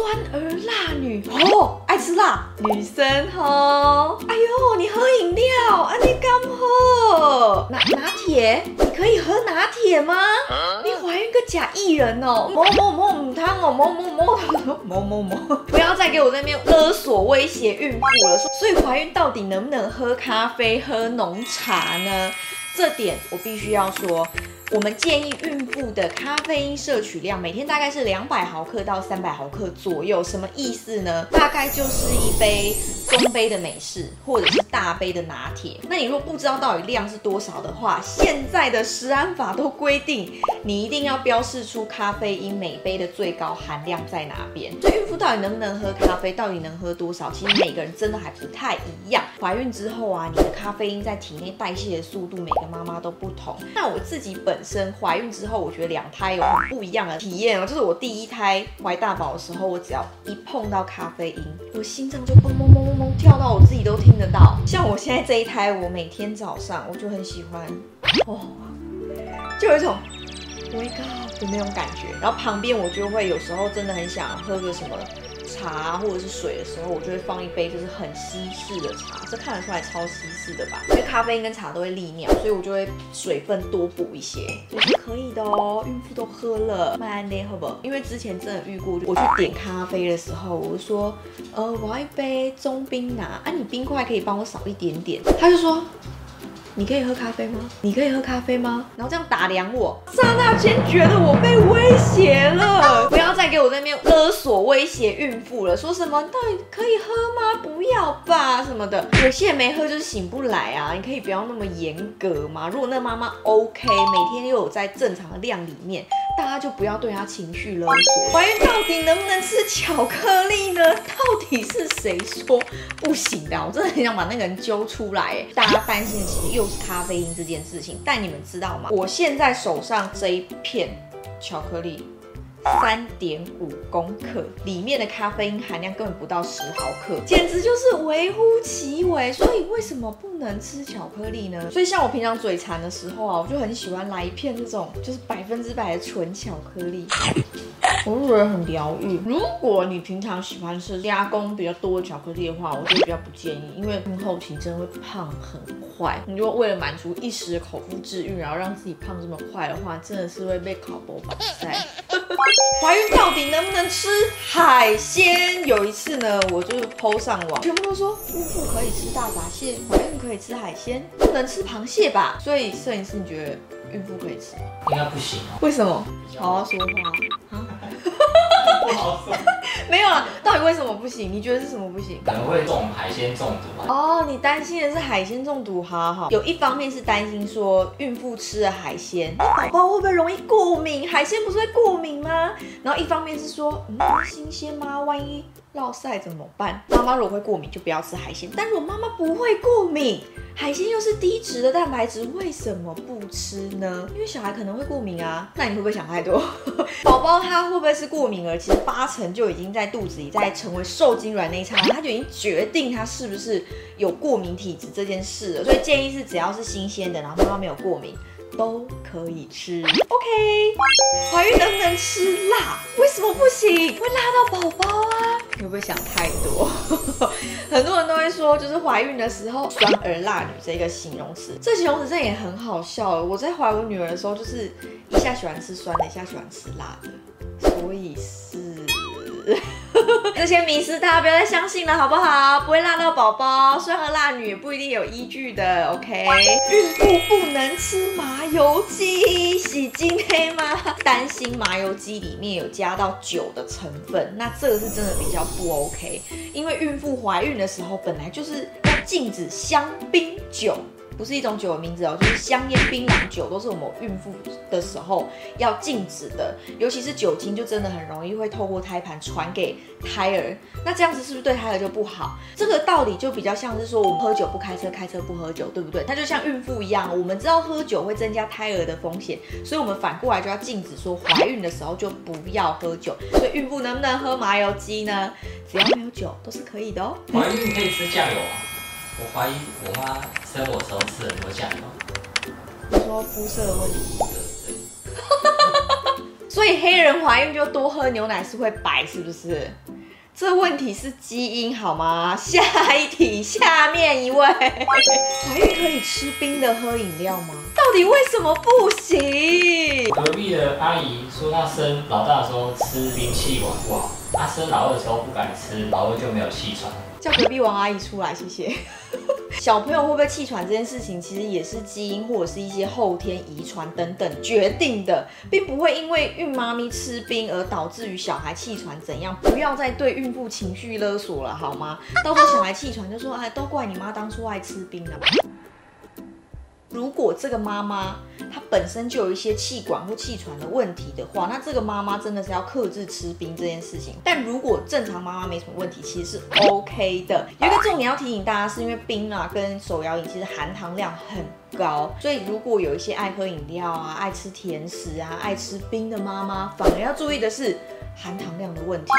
酸儿辣女哦，爱吃辣女生哦。哎呦，你喝饮料啊？你刚喝拿拿铁？你可以喝拿铁吗？你怀孕个假艺人哦！某某某母汤哦，某某某某某某，不要再给我在那边勒索威胁孕妇了。所以怀孕到底能不能喝咖啡、喝浓茶呢？这点我必须要说。我们建议孕妇的咖啡因摄取量每天大概是两百毫克到三百毫克左右，什么意思呢？大概就是一杯中杯的美式或者是大杯的拿铁。那你如果不知道到底量是多少的话，现在的食安法都规定，你一定要标示出咖啡因每杯的最高含量在哪边。所以孕妇到底能不能喝咖啡，到底能喝多少，其实每个人真的还不太一样。怀孕之后啊，你的咖啡因在体内代谢的速度，每个妈妈都不同。那我自己本身怀孕之后，我觉得两胎有很不一样的体验哦。就是我第一胎怀大宝的时候，我只要一碰到咖啡因，我心脏就嘣嘣嘣跳到我自己都听得到。像我现在这一胎，我每天早上我就很喜欢哦，就有一种 wake up 的那种感觉。然后旁边我就会有时候真的很想喝个什么。茶或者是水的时候，我就会放一杯就是很稀释的茶，这看得出来超稀释的吧？因为咖啡跟茶都会利尿，所以我就会水分多补一些，也是可以的哦。孕妇都喝了，慢点好不好？因为之前真的遇过，我去点咖啡的时候，我就说，呃，我要一杯中冰拿，啊，你冰块可以帮我少一点点。他就说。你可以喝咖啡吗？你可以喝咖啡吗？然后这样打量我，刹那间觉得我被威胁了。再给我在那边勒索威胁孕妇了，说什么到底可以喝吗？不要吧什么的。有些人没喝就是醒不来啊，你可以不要那么严格嘛。如果那妈妈 OK，每天又有在正常的量里面。大家就不要对他情绪勒索。怀孕到底能不能吃巧克力呢？到底是谁说不行的？我真的很想把那个人揪出来。大家担心的其实又是咖啡因这件事情。但你们知道吗？我现在手上这一片巧克力。三点五公克，里面的咖啡因含量根本不到十毫克，简直就是微乎其微。所以为什么不能吃巧克力呢？所以像我平常嘴馋的时候啊，我就很喜欢来一片这种就是百分之百的纯巧克力，我就觉得很疗愈。如果你平常喜欢吃加工比较多的巧克力的话，我就比较不建议，因为孕后期真的会胖很快。你如果为了满足一时的口腹之欲，然后让自己胖这么快的话，真的是会被考博绑在。怀孕到底能不能吃海鲜？有一次呢，我就 PO 上网，全部都说孕妇可以吃大闸蟹，怀孕可以吃海鲜，不能吃螃蟹吧？所以摄影师，你觉得孕妇可以吃吗？应该不行哦。为什么？好好说话啊！不好说。没有啊，到底为什么不行？你觉得是什么不行？可能会中海鲜中毒吧。哦，你担心的是海鲜中毒，好好好。有一方面是担心说孕妇吃了海鲜，那宝宝会不会容易过敏？海鲜不是会过敏吗？然后一方面是说，嗯，新鲜吗？万一落晒怎么办？妈妈如果会过敏，就不要吃海鲜。但如果妈妈不会过敏，海鲜又是低脂的蛋白质，为什么不吃呢？因为小孩可能会过敏啊。那你会不会想太多？宝宝他会不会是过敏儿？其实八成就已经在。肚子里，在成为受精卵那一刹那，他就已经决定他是不是有过敏体质这件事了。所以建议是，只要是新鲜的，然后妈妈没有过敏，都可以吃。OK，怀孕能不能吃辣？为什么不行？会辣到宝宝啊！你会不会想太多？很多人都会说，就是怀孕的时候酸儿辣女这个形容词，这形容词真的也很好笑。我在怀我女儿的时候，就是一下喜欢吃酸的，一下喜欢吃辣的，所以是。这些迷思大家不要再相信了，好不好？不会辣到宝宝，酸和辣女也不一定有依据的。OK，孕妇不能吃麻油鸡，洗精黑吗？担心麻油鸡里面有加到酒的成分，那这个是真的比较不 OK。因为孕妇怀孕的时候本来就是要禁止香槟酒。不是一种酒的名字哦，就是香烟、槟榔酒都是我们孕妇的时候要禁止的，尤其是酒精，就真的很容易会透过胎盘传给胎儿。那这样子是不是对胎儿就不好？这个道理就比较像是说，我们喝酒不开车，开车不喝酒，对不对？它就像孕妇一样，我们知道喝酒会增加胎儿的风险，所以我们反过来就要禁止说，怀孕的时候就不要喝酒。所以孕妇能不能喝麻油鸡呢？只要没有酒都是可以的哦。怀孕可以吃酱油啊。我怀疑我妈生我时候吃很多酱油。你说肤色的问题？所以黑人怀孕就多喝牛奶是会白，是不是？这问题是基因好吗？下一题，下面一位，怀孕可以吃冰的喝饮料吗？到底为什么不行？隔壁的阿姨说，她生老大的时候吃冰气管不好，她生老二的时候不敢吃，老二就没有气喘。叫隔壁王阿姨出来，谢谢。小朋友会不会气喘这件事情，其实也是基因或者是一些后天遗传等等决定的，并不会因为孕妈咪吃冰而导致于小孩气喘怎样。不要再对孕妇情绪勒索了，好吗？到时候小孩气喘就说，哎，都怪你妈当初爱吃冰了。如果这个妈妈她本身就有一些气管或气喘的问题的话，那这个妈妈真的是要克制吃冰这件事情。但如果正常妈妈没什么问题，其实是 OK 的。有一个重点要提醒大家，是因为冰啊跟手摇饮其实含糖量很高，所以如果有一些爱喝饮料啊、爱吃甜食啊、爱吃冰的妈妈，反而要注意的是。含糖量的问题，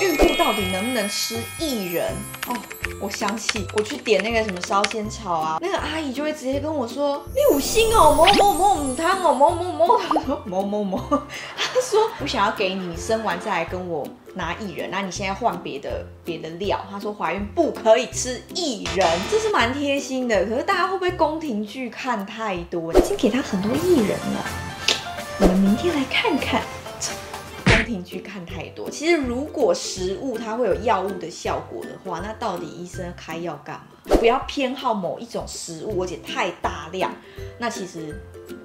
孕妇到底能不能吃薏仁？哦，我想起我去点那个什么烧仙草啊，那个阿姨就会直接跟我说：“你五星哦，某某某母汤哦，某某某某某某。”她说：“我想要给你，你生完再来跟我拿薏仁，那你现在换别的别的料。”她说怀孕不可以吃薏仁，这是蛮贴心的。可是大家会不会宫廷剧看太多？已经给她很多薏仁了，我们明天来看看。听剧看太多，其实如果食物它会有药物的效果的话，那到底医生开药干嘛？不要偏好某一种食物，而且太大量，那其实。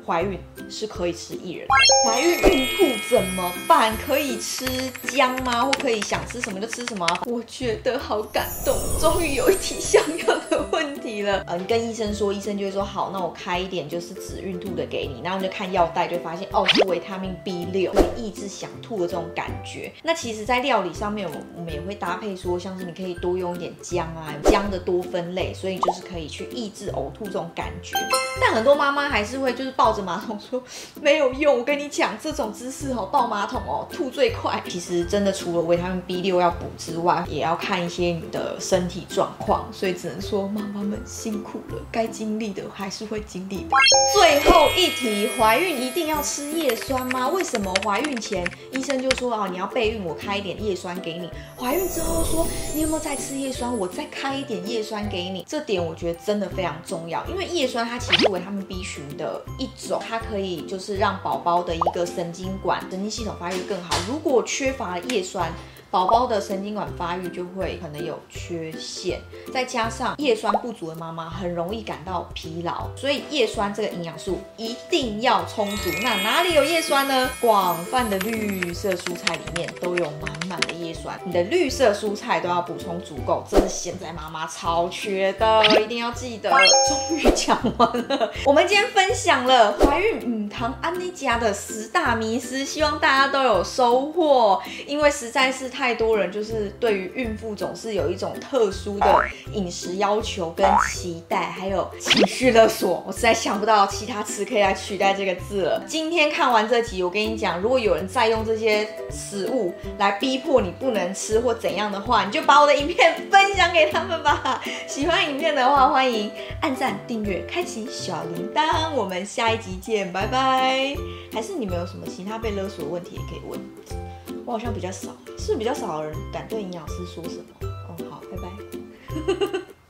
怀孕是可以吃薏仁，怀孕孕吐怎么办？可以吃姜吗？或可以想吃什么就吃什么？我觉得好感动，终于有一题像样的问题了。嗯，跟医生说，医生就会说好，那我开一点就是止孕吐的给你，然后你就看药袋，就发现哦是维他命 B 六，可以抑制想吐的这种感觉。那其实，在料理上面，我我们也会搭配说，像是你可以多用一点姜啊，姜的多酚类，所以就是可以去抑制呕吐这种感觉。但很多妈妈还是会就是抱着马桶说没有用，我跟你讲这种姿势哦，抱马桶哦，吐最快。其实真的除了维他命 B 六要补之外，也要看一些你的身体状况，所以只能说妈妈们辛苦了，该经历的还是会经历的。最后一题，怀孕一定要吃叶酸吗？为什么怀孕前医生就说啊，你要备孕，我开一点叶酸给你。怀孕之后说你有没有再吃叶酸，我再开一点叶酸给你。这点我觉得真的非常重要，因为叶酸它其实为他们 B 群的一种。它可以就是让宝宝的一个神经管、神经系统发育更好。如果缺乏了叶酸，宝宝的神经管发育就会可能有缺陷，再加上叶酸不足的妈妈很容易感到疲劳，所以叶酸这个营养素一定要充足。那哪里有叶酸呢？广泛的绿色蔬菜里面都有满满的叶酸，你的绿色蔬菜都要补充足够，这是现在妈妈超缺的，一定要记得。终于讲完了，我们今天分享了怀孕母糖安妮家的十大迷思，希望大家都有收获，因为实在是。太多人就是对于孕妇总是有一种特殊的饮食要求跟期待，还有情绪勒索。我实在想不到其他词可以来取代这个字了。今天看完这集，我跟你讲，如果有人再用这些食物来逼迫你不能吃或怎样的话，你就把我的影片分享给他们吧。喜欢影片的话，欢迎按赞、订阅、开启小铃铛。我们下一集见，拜拜。还是你们有什么其他被勒索的问题也可以问。我好像比较少，是不是比较少的人敢对营养师说什么？哦，好，拜拜。